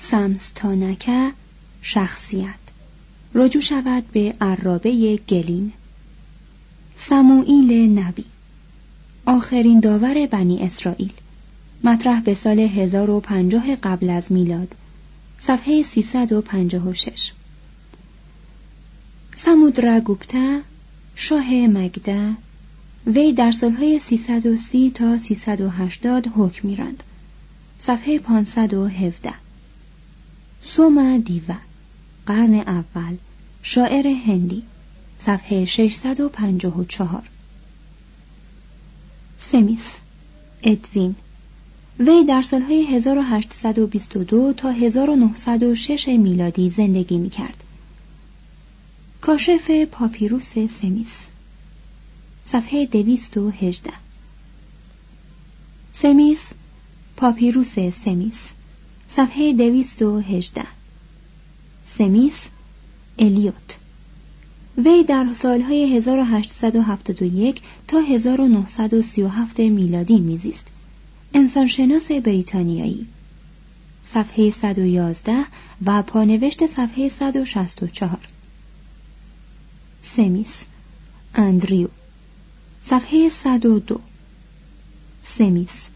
سمستانکه شخصیت. رجوع شود به عرابه گلین. سموئیل نبی. آخرین داور بنی اسرائیل. مطرح به سال 1050 قبل از میلاد. صفحه 356 سمودرگوپتا شاه مگده وی در سالهای 330 تا 380 حکم میراند. صفحه 517 سوما دیوا قرن اول شاعر هندی صفحه 654 سمیس ادوین وی در سالهای 1822 تا 1906 میلادی زندگی می کرد. کاشف پاپیروس سمیس صفحه 218 سمیس پاپیروس سمیس. صفحه 218 سمیس الیوت. وی در سالهای 1871 تا 1937 میلادی میزیست. انسانشناس بریتانیایی. صفحه 111 و پانوشت صفحه 164 سمیس اندریو. صفحه 102 سمیس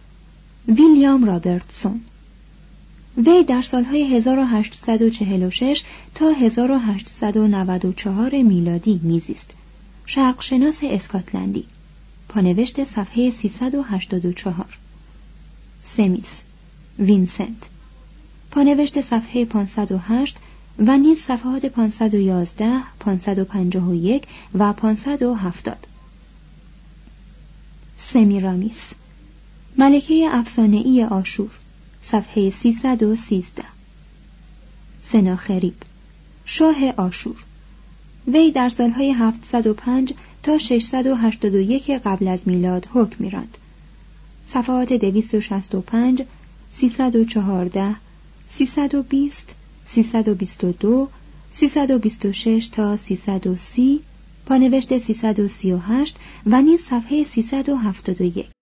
ویلیام رابرتسون. وی در سالهای 1846 تا 1894 میلادی میزیست. شرقشناس اسکاتلندی. پانوشت صفحه 384 سمیس. وینسنت. پانوشت صفحه 508 و نیز صفحات 511 551 و 570 سمیرامیس. ملکه افسانه‌ای آشور. صفحه 313 سناخریب. شاه آشور. وی در سالهای 705 تا 681 قبل از میلاد حکم میراند. صفحات 265 314 320 322 326 تا 330 پانوشت 338 و نیز صفحه 371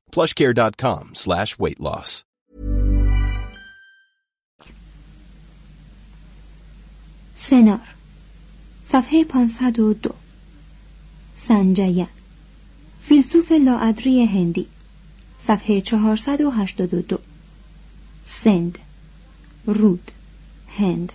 plushcare.com slash weight loss. سنار. صفحه 502 سنجیه. فیلسوف لاادری هندی. صفحه 482 سند. رود. هند.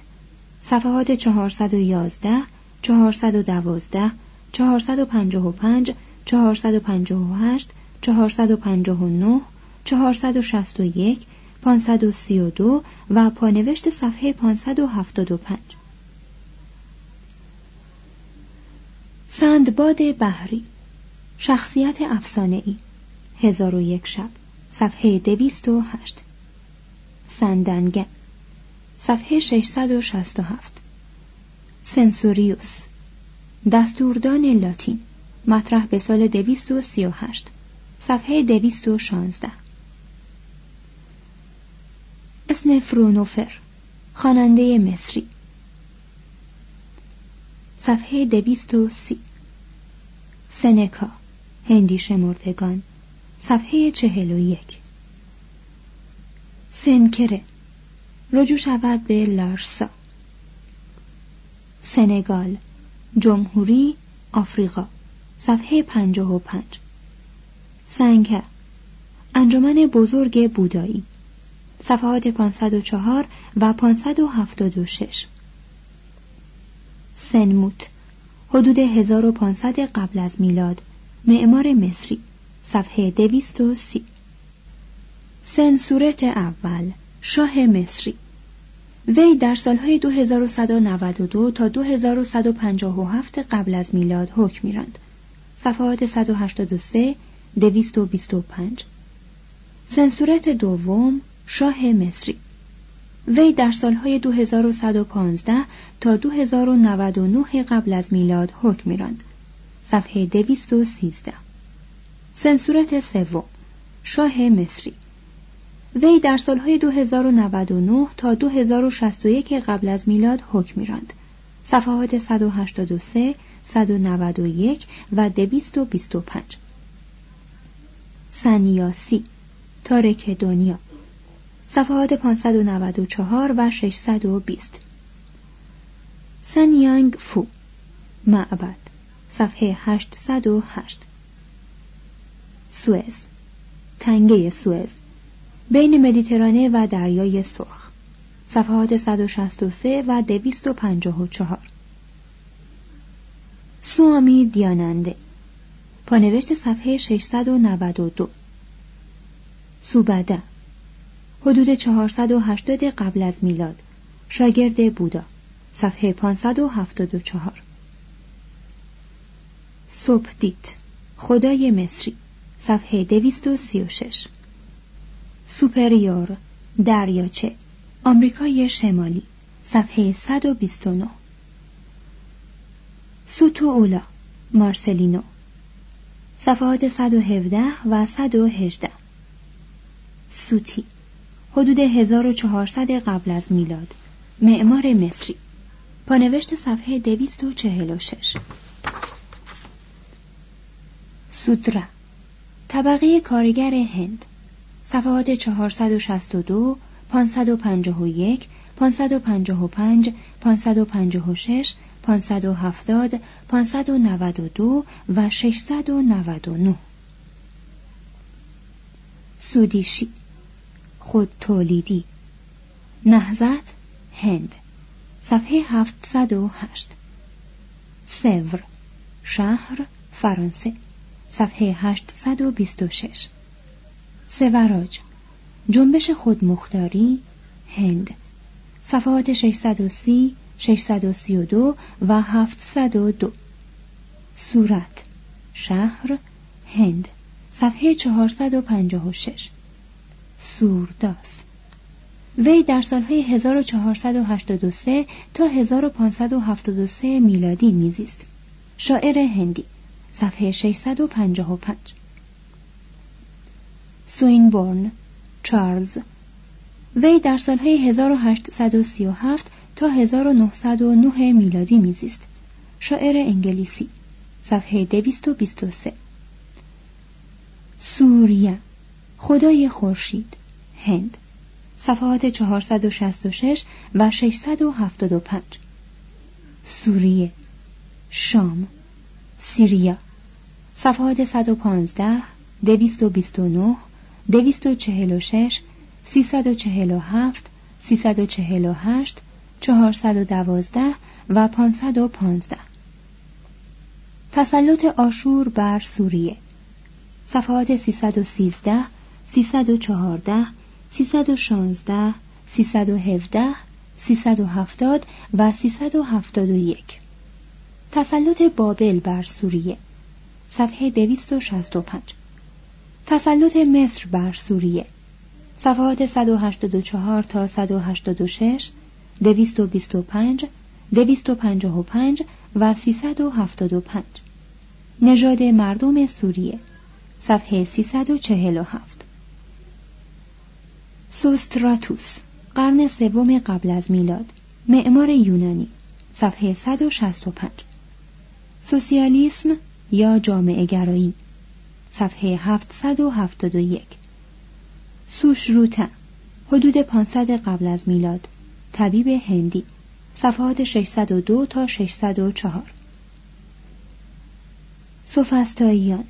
صفحات 411 412 455 458 459 461 532 و پانوشت صفحه 575 سندباد بحری شخصیت افسانه ای هزار و یک شب صفحه دویست و هشت. سندنگه صفحه 667 سنسوریوس دستوردان لاتین مطرح به سال دویست و سی و هشت. صفحه دویست و شانزده. اسم فرونوفر خواننده مصری. صفحه دویست و سی. سنکا هندی شمردگان. صفحه چهل و یک. سنکره رجوع شود به لارسا. سنگال جمهوری آفریقا. صفحه پنجاه و پنج. سنگه انجمن بزرگ بودایی. صفحات 504 و 576 سنموت. حدود 1500 قبل از میلاد. معمار مصری. صفحه 230 سنسورت اول. شاه مصری. وی در سالهای 2192 تا 2157 قبل از میلاد حکم میراند. صفحات 183 225 سنسورت دوم شاه مصری. وی در سالهای 2115 تا 2099 قبل از میلاد حکم میراند. صفحه 213 سنسورت سوم شاه مصری. وی در سالهای 2099 تا 2061 قبل از میلاد حکم میراند. صفحات 183 191 و 225 سنیاسی تارک دنیا. صفحات 594 و 620 سنیانگ فو معبد صفحه 808 سوئز تنگه سوئز بین مدیترانه و دریای سرخ. صفحات 163 و 254 سوامی دیاننده. پانوشت صفحه 692 سوبده حدود 480 قبل از میلاد. شاگرد بودا. صفحه 574 سوپدیت خدای مصری. صفحه 236 سوپریور. دریاچه. آمریکای شمالی. صفحه 129 سوتو اولا. مارسلینو. صفحات 117 و 118 سوتی. حدود 1400 قبل از میلاد. معمار مصری. پانوشت صفحه 246 سودرا طبقه کارگر هند. صفحات 462 551 555 556 570 592 و 699 سودیشی. خود تولیدی. نهزت هند. صفحه 708 سور شهر فرانسه. صفحه 826 سوراج. جنبش خودمختاری. هند. صفحات 630 632 و 702 صورت شهر. هند. صفحه 456 سورداس. وی در سالهای 1483 تا 1573 میلادی میزیست. شاعر هندی. صفحه 655 سوینبورن. چارلز. وی در سالهای 1837 تا 1909 میلادی میزیست. شاعر انگلیسی. صفحه 223 سوریه خدای خورشید. هند. صفحات 466 و 675 سوریه. شام. سیریا. صفحات 115 229 246 347 348 412 و 515 تسلط آشور بر سوریه. صفحات 313 314 316 317 370 و 371 تسلط بابل بر سوریه. صفحه 265 تسلط مصر بر سوریه. صفحات 184 تا 186 225 255 و 375 نژاد مردم سوریه صفحه 347 سوستراتوس قرن سوم قبل از میلاد. معمار یونانی صفحه 165 سوسیالیسم یا جامعه گرایی صفحه 771 سوشروتا حدود 500 قبل از میلاد. طبیب هندی. صفحات 602 تا 604 سوفستاییان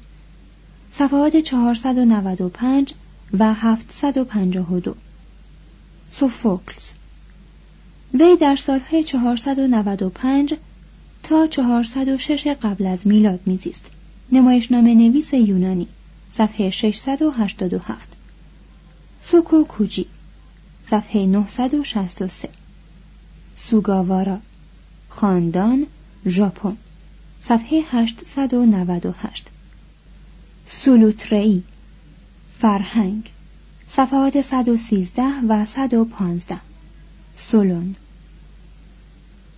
صفحات 495 و 752 سوفوکلز. وی در سالهای 495 تا 406 قبل از میلاد میزیست. نمایشنامه نویس یونانی. صفحه 687 سوکو کوجی صفحه 963 سوگاوارا. خاندان ژاپن. صفحه 898 سولوترئی فرهنگ. صفحات 113 و 115 سولون.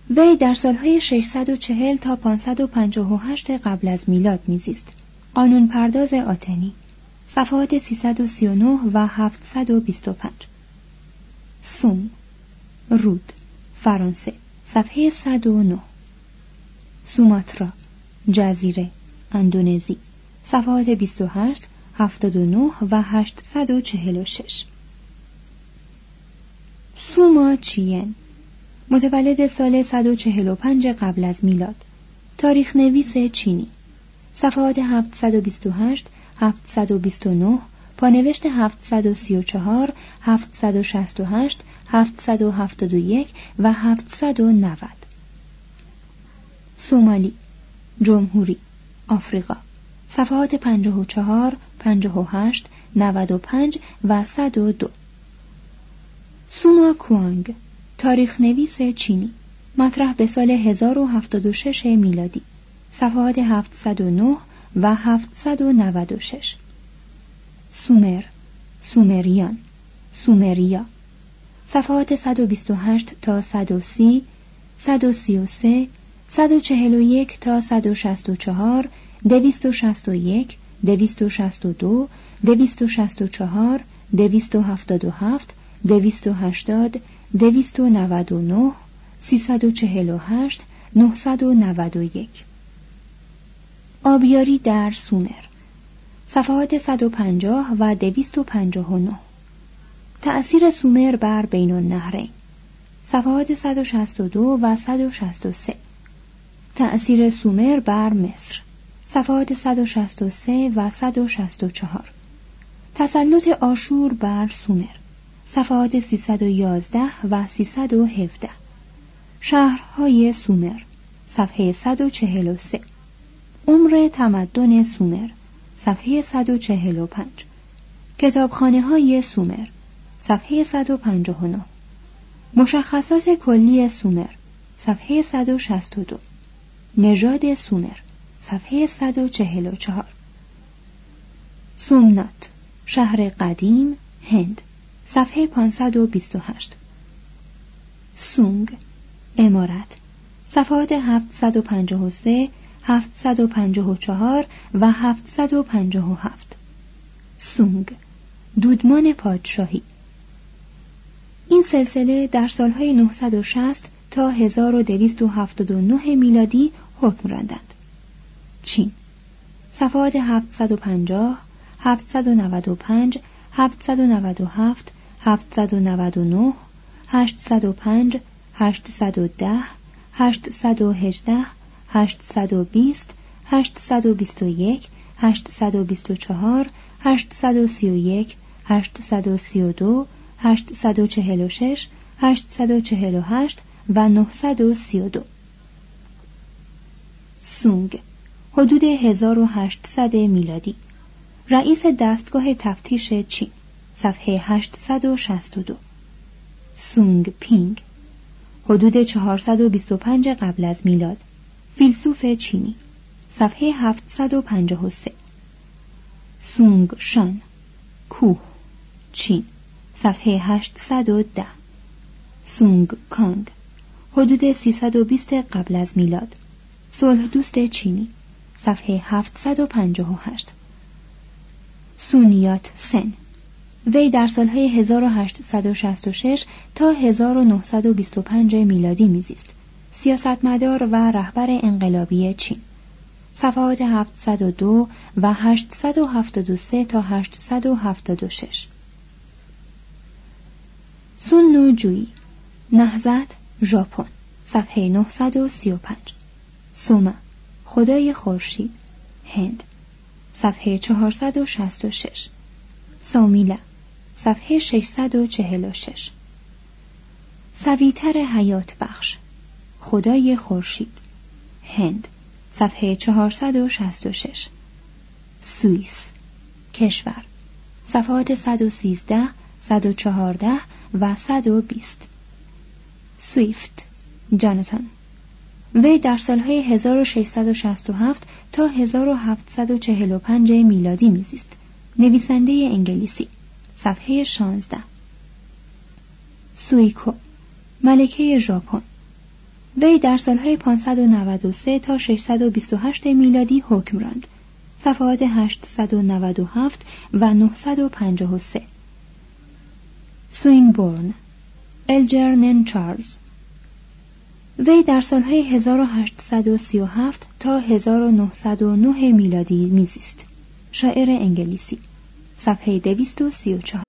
وی در سالهای 640 تا 558 قبل از میلاد میزیست. قانون پرداز آتنی. صفحات 339 و 725 سوم رود فرانسه صفحه 109 سوماترا جزیره اندونزی صفحات 28 79 و 846 سوما چین متولد سال 145 قبل از میلاد. تاریخ نویس چینی. صفحات 728 729 پانوشت 734 768 771 و 790 سومالی جمهوری آفریقا. صفحات 54 58 95 و 102 سوما کوانگ تاریخ نویس چینی. مطرح به سال 1076 میلادی. صفحات 709 و 796 سومر سومریان سومریا. صفحات 128 تا 130 133 141 تا 164 261 262 264 277 280 299 348 991 آبیاری در سومر. صفحات 150 و 259 تأثیر سومر بر بین النهرین. صفحات 162 و 163 تأثیر سومر بر مصر. صفحات 163 و 164 تسلط آشور بر سومر. صفحات 311 و 317 شهرهای سومر. صفحه 143 عمر تمدن سومر. صفحه 145 کتابخانه های سومر. صفحه 159 مشخصات کلی سومر. صفحه 162 نژاد سومر. صفحه 144 سومنات. شهر قدیم هند. صفحه 528 سونگ. امارت. صفحات 753 754 و 757 سونگ دودمان پادشاهی. این سلسله در سالهای 960 تا 1279 میلادی حکم راندند. چین صفحات 750 795 797 799 805 810 818 820 821 824 831 832 846 848 و 932 سونگ حدود 1800 میلادی. رئیس دستگاه تفتیش چین صفحه 862 سونگ پینگ حدود 425 قبل از میلاد. فیلسوف چینی صفحه 753 سونگ شان کوه چین صفحه 810 سونگ کانگ حدود 320 قبل از میلاد. صلح دوست چینی صفحه 758 سونیات سن وی در سالهای 1866 تا 1925 میلادی میزیست. سیاستمدار و رهبر انقلابی چین. صفحات 702 و 873 تا 876 سون نو جویی نهزت ژاپن صفحه 935 سوما خدای خورشید هند صفحه 466 سامیلا صفحه 646 سویتر حیات بخش. خدای خورشید. هند صفحه 466 سوئیس کشور. صفحات 113 114 و 120 سویفت جاناتان وی در سالهای 1667 تا 1745 میلادی میزیست. نویسنده انگلیسی. صفحه 16 سویکو ملکه ژاپن. وی در سالهای 593 تا 628 میلادی حکم راند. صفحات 897 و 953 سوینبورن الجرنون چارلز. وی در سالهای 1837 تا 1909 میلادی میزیست. شاعر انگلیسی. صفحه 234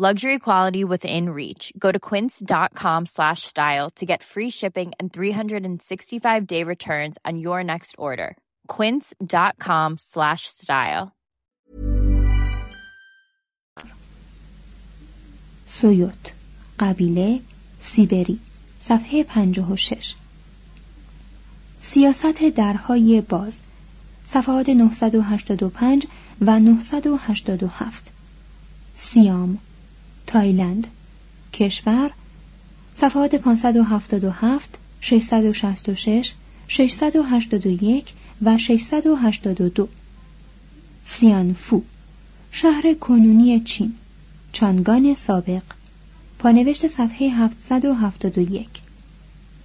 Luxury quality within reach. Go to quince.com slash style to get free shipping and 365-day returns on your next order. quince.com slash style. سویوت قبیله سیبری صفحه 56 سیاست درهای باز صفحات 985 و 987 سیام تایلند. کشور صفحات 577 666 681 و 682 سیانفو شهر کنونی چین. چانگان سابق. پانوشت صفحه 771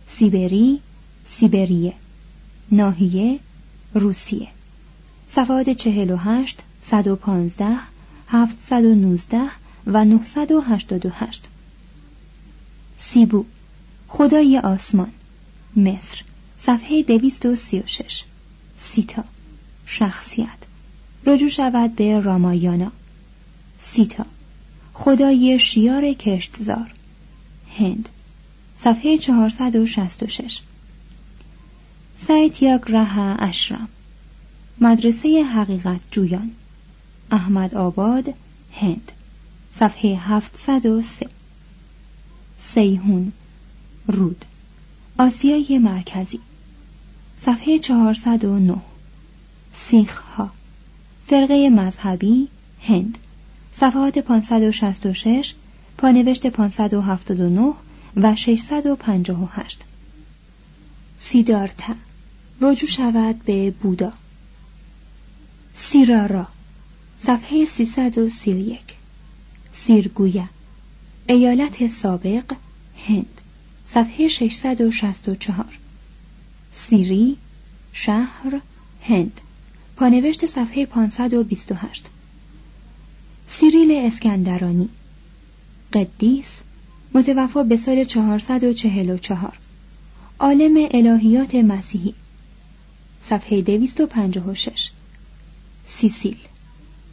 سیبری سیبریه. ناحیه روسیه. صفحات 48 115 719 و 988 سیبو خدای آسمان مصر صفحه دویست و سی و شش. سیتا شخصیت. رجوع شود به رامایانا. سیتا خدای شیار کشتزار. هند صفحه 466 رها اشرام مدرسه حقیقت جویان. احمد آباد هند. صفحه 703 سیهون رود. آسیای مرکزی. صفحه 409 سیخ ها فرقه مذهبی هند. صفحات 566 پانوشت 579 و 658 سیدارتا. رجوع شود به بودا. سیرارا. صفحه 331 سیرگویا ایالت سابق هند. صفحه 664 سیری شهر هند. پانوشت صفحه 528 سیریل اسکندرانی. قدیس متوفا به سال 444 عالم الهیات مسیحی. صفحه 256 سیسیل.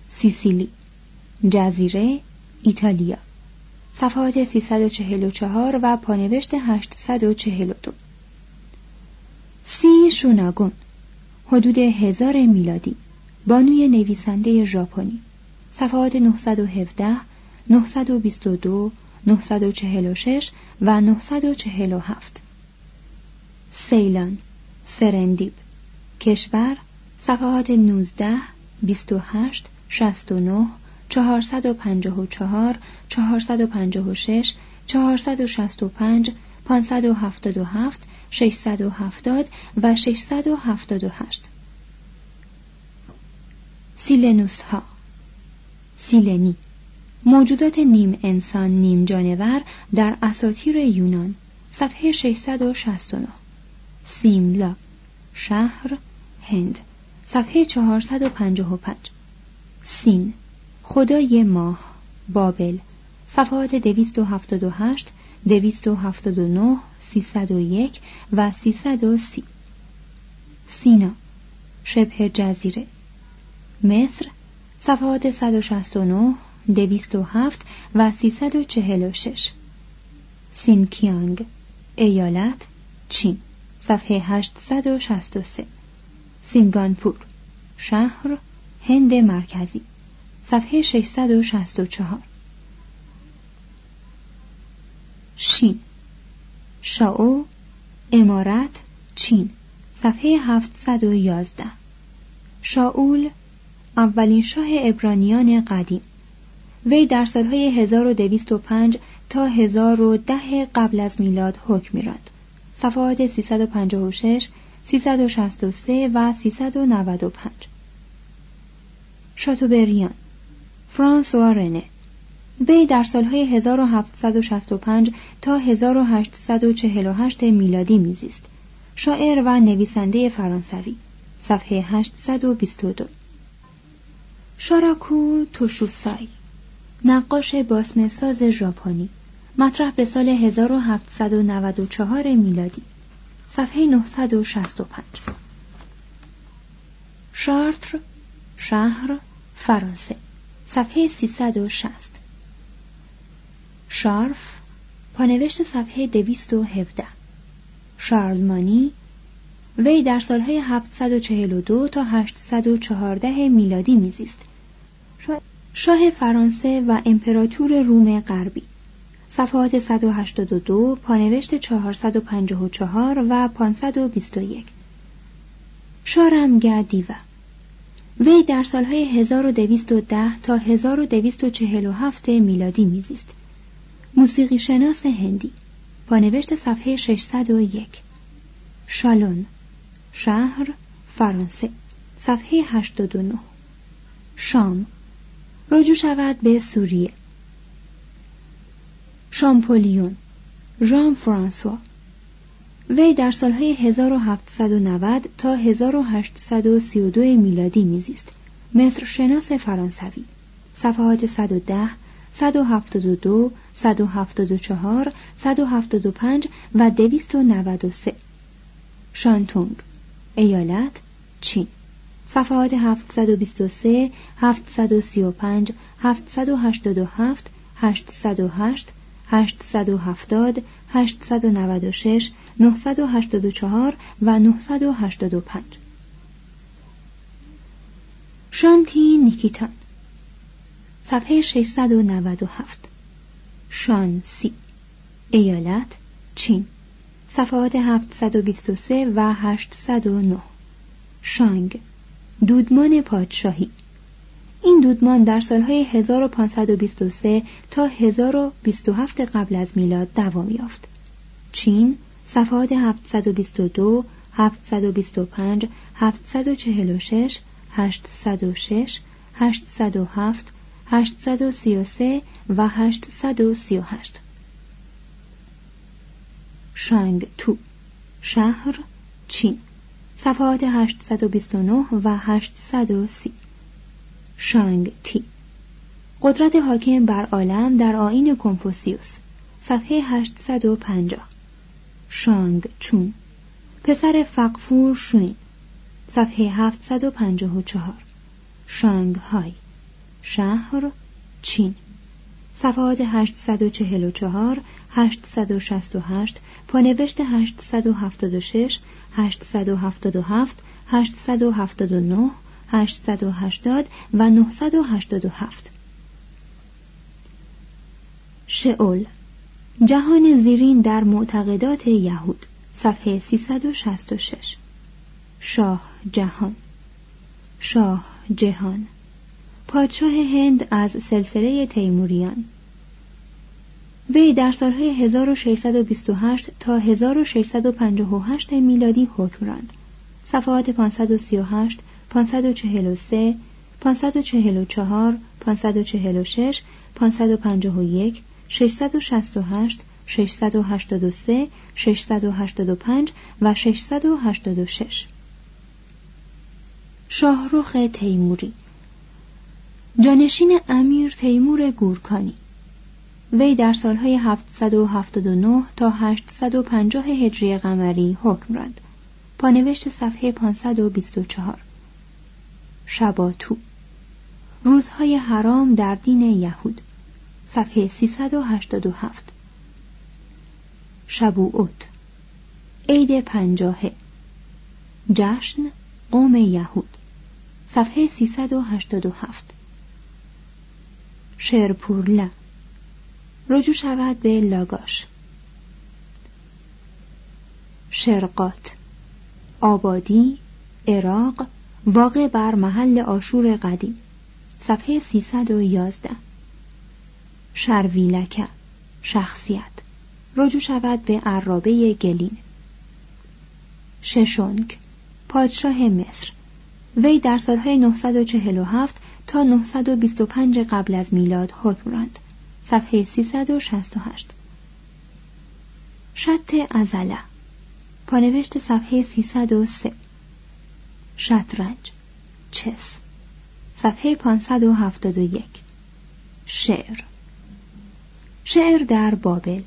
سیسیلی. جزیره ایتالیا. صفحات 344 و پانوشت 842 سی شوناگون حدود هزار میلادی. بانوی نویسنده ژاپنی. صفحات 917 922 946 و 947 سیلان سرندیب کشور صفحات 19 28 69 454 456 465 577 670 و 678 سیلنوس ها سیلنی. موجودات نیم انسان نیم جانور در اساطیر یونان. صفحه 669 سیملا. شهر هند. صفحه 455 سین. خدای ماه بابل. صفحات 278 279 301 و 330 سینا شبه جزیره. مصر صفحات 169 207 و 346 سینکیانگ ایالت چین. صفحه 863 سینگانپور شهر هند مرکزی. صفحه 664 شین. شاو امارت چین. صفحه 711 شاول اولین شاه ابرانیان قدیم. وی در سالهای 1205 تا 1010 قبل از میلاد حکم میراند صفحات 356 363 و 395 شاتوبریان. فرانسوا رنه وی در سالهای 1765 تا 1848 میلادی میزیست. شاعر و نویسنده فرانسوی. صفحه 822 شاراکو توشوسای نقاش باسمساز ژاپنی مطرح به سال 1794 میلادی. صفحه 965 شارتر شهر فرانسه. صفحه 360 شارف پانوشت صفحه 217 شارلمانی وی در سالهای 742 تا 814 میلادی میزیست. شاه فرانسه و امپراتور روم غربی. صفحات 182 پانوشت 454 و 521 شارمگه دیوه وی در سالهای 1210 تا 1247 میلادی میزیست. موسیقی شناس هندی. پانوشت صفحه 601 شالون شهر فرانسه. صفحه 89 شام. رجوع شود به سوریه. شامپولیون. ژان فرانسوا. وی در سالهای 1790 تا 1832 میلادی میزیست. مصر شناس فرانسوی. صفحات 110 172 174 175 و 293 شانتونگ ایالت چین. صفحات 723 735 787 808 870 896 984 و 985 شانتی نیکیتان. صفحه 697 شانسی. ایالت چین. صفحات 723 و 809 شانگ. دودمان پادشاهی. این دودمان در سالهای 1523 تا 1027 قبل از میلاد دوام یافت. چین صفحات 722 725 746 806 807 833 و 838 شانگ تو شهر چین صفحات 829 و 830 شانگ تی. قدرت حاکم بر عالم در آین کنفوسیوس صفحه 850 شانگ چون. پسر فقفور شوین صفحه 754 شانگ های. شهر چین. صفحات 844 868 پانوشت 876 877 879 880 و 987 شئول جهان زیرین در معتقدات یهود صفحه 366 شاه جهان شاه جهان پادشاه هند از سلسله تیموریان. وی در سالهای 1628 تا 1658 میلادی حکم راند صفحات 538 543 544 546 551 668 683 685 و 686 شاهروخ تیموری. جانشین امیر تیمور گورکانی. وی در سالهای 779 تا 850 هجری قمری حکم راند. پانوشت صفحه 524 شباتو. روزهای حرام در دین یهود. صفحه 387 شبوعت عید پنجاهه. جشن قوم یهود. صفحه 387 شرپورلا رجوع شود به لاگاش. شرقات. آبادی عراق واقع بر محل آشور قدیم. صفحه 311 شرویلکه شخصیت. رجوع شود به عرابه گلین. ششونگ پادشاه مصر. وی در سالهای 947 تا 925 قبل از میلاد حکم راند. صفحه 368 شط ازله. پانوشت صفحه 303 شطرنج چس. صفحه 571 شعر. شعر در بابل.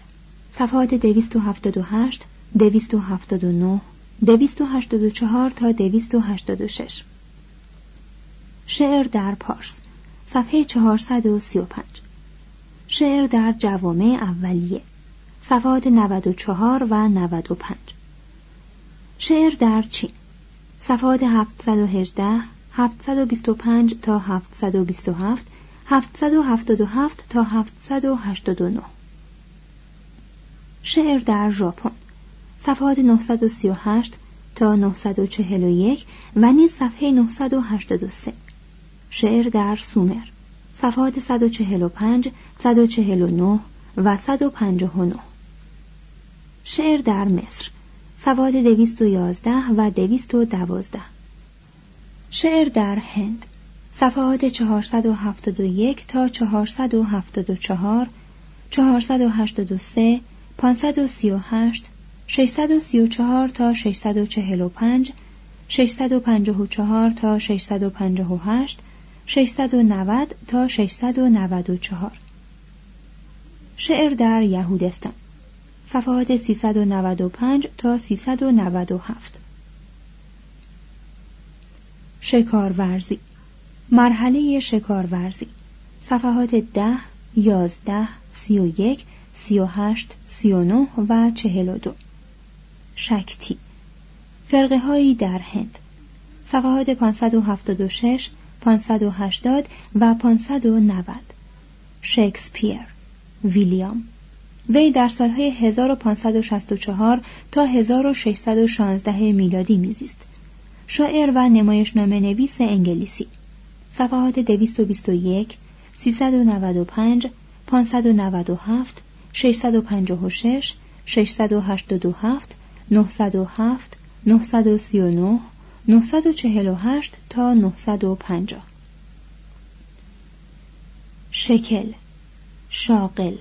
صفحات 278 279 284 تا 286 شعر در پارس. صفحه 435 شعر در جوامع اولیه. صفحات 94 و 95 شعر در چین. صفحات 718 725 تا 727 777 تا 789 شعر در ژاپن. صفحات 938 تا 941 و نیز صفحه 983 شعر در سومر. صفحات 145 149 و 159 شعر در مصر. صفحات 211 و 212 شعر در هند. صفحات 471 تا 474 483 538 634 تا 645 654 تا 658 690 تا 694 شعر در یهودستان. صفحات 395 تا 397 شکارورزی. مرحله شکارورزی. صفحات 10 11 31 38 39 و 42 شکتی. فرقه هایی در هند. صفحات 576 580 و 590 شکسپیر. ویلیام. وی در سالهای 1564 تا 1616 میلادی میزیست. شاعر و نمایشنامه نویس انگلیسی. صفحات 221 395 597 656 687 907 939 948 تا 950 شکل شاقل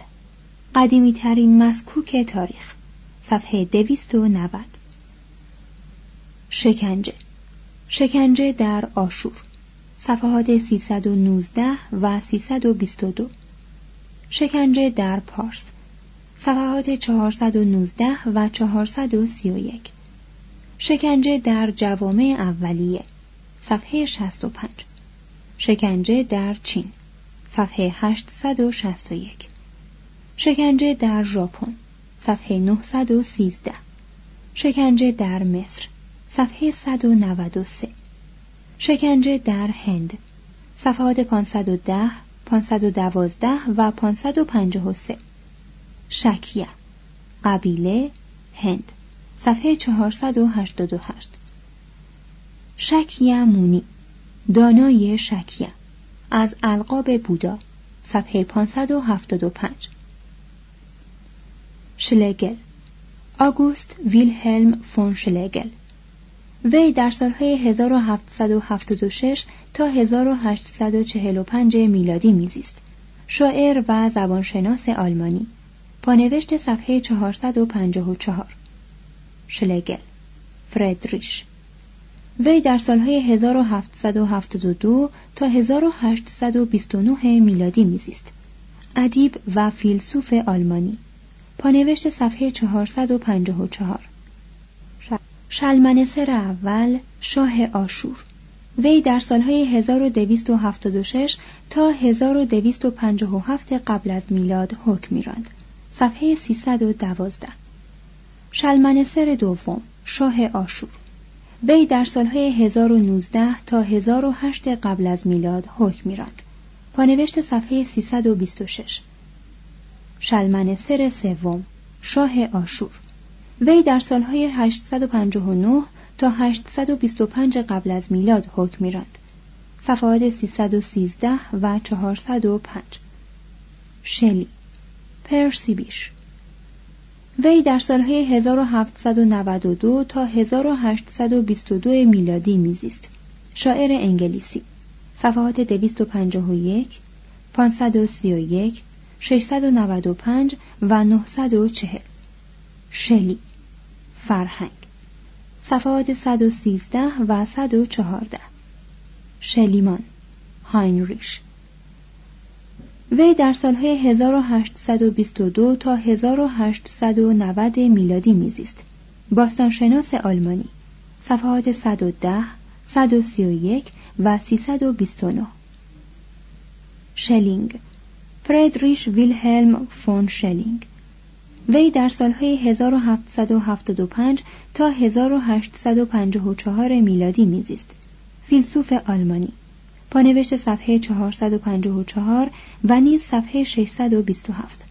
قدیمی ترین مسکوک تاریخ صفحه 290 شکنجه. شکنجه در آشور صفحات 319 و 322 شکنجه در پارس صفحات 419 و 431 شکنجه در جوامع اولیه صفحه 65 شکنجه در چین صفحه 861 شکنجه در ژاپن صفحه 913 شکنجه در مصر صفحه 193 شکنجه در هند صفحات 510 512 و 553 شکیه قبیله هند صفحه 488 شکیه مونی دانای شکیه از القاب بودا صفحه 575 شلگل آگوست ویلهلم فون شلگل وی در سالهای 1776 تا 1845 میلادی میزیست. شاعر و زبانشناس آلمانی. پانوشت صفحه 454 شلگل فردریش. وی در سالهای 1772 تا 1829 میلادی میزیست. ادیب و فیلسوف آلمانی. پانوشت صفحه 454 شلمنسر اول شاه آشور. وی در سالهای 1276 تا 1257 قبل از میلاد حکم میراند. صفحه 312 شلمنسر دوم شاه آشور. وی در سالهای 1019 تا 1008 قبل از میلاد حکم میراند. پانوشت صفحه 326 شلمنسر سوم شاه آشور. وی در سالهای 859 تا 825 قبل از میلاد حکم میراند. صفحات 313 و 405 شلی پرسی بیش وی در سالهای 1792 تا 1822 میلادی میزیست. شاعر انگلیسی. صفحات 251 531 695 و 940 شلی. فرهنگ. صفحات 113 و 114 شلیمان. هاینریش. وی در سالهای 1822 تا 1890 میلادی میزیست باستانشناس آلمانی. صفحات 110 131 و 329 شلینگ. فردریش ویلهلم فون شلینگ. وی در سالهای 1775 تا 1854 میلادی میزیست. فیلسوف آلمانی. پانوشت صفحه 454 و نیز صفحه 627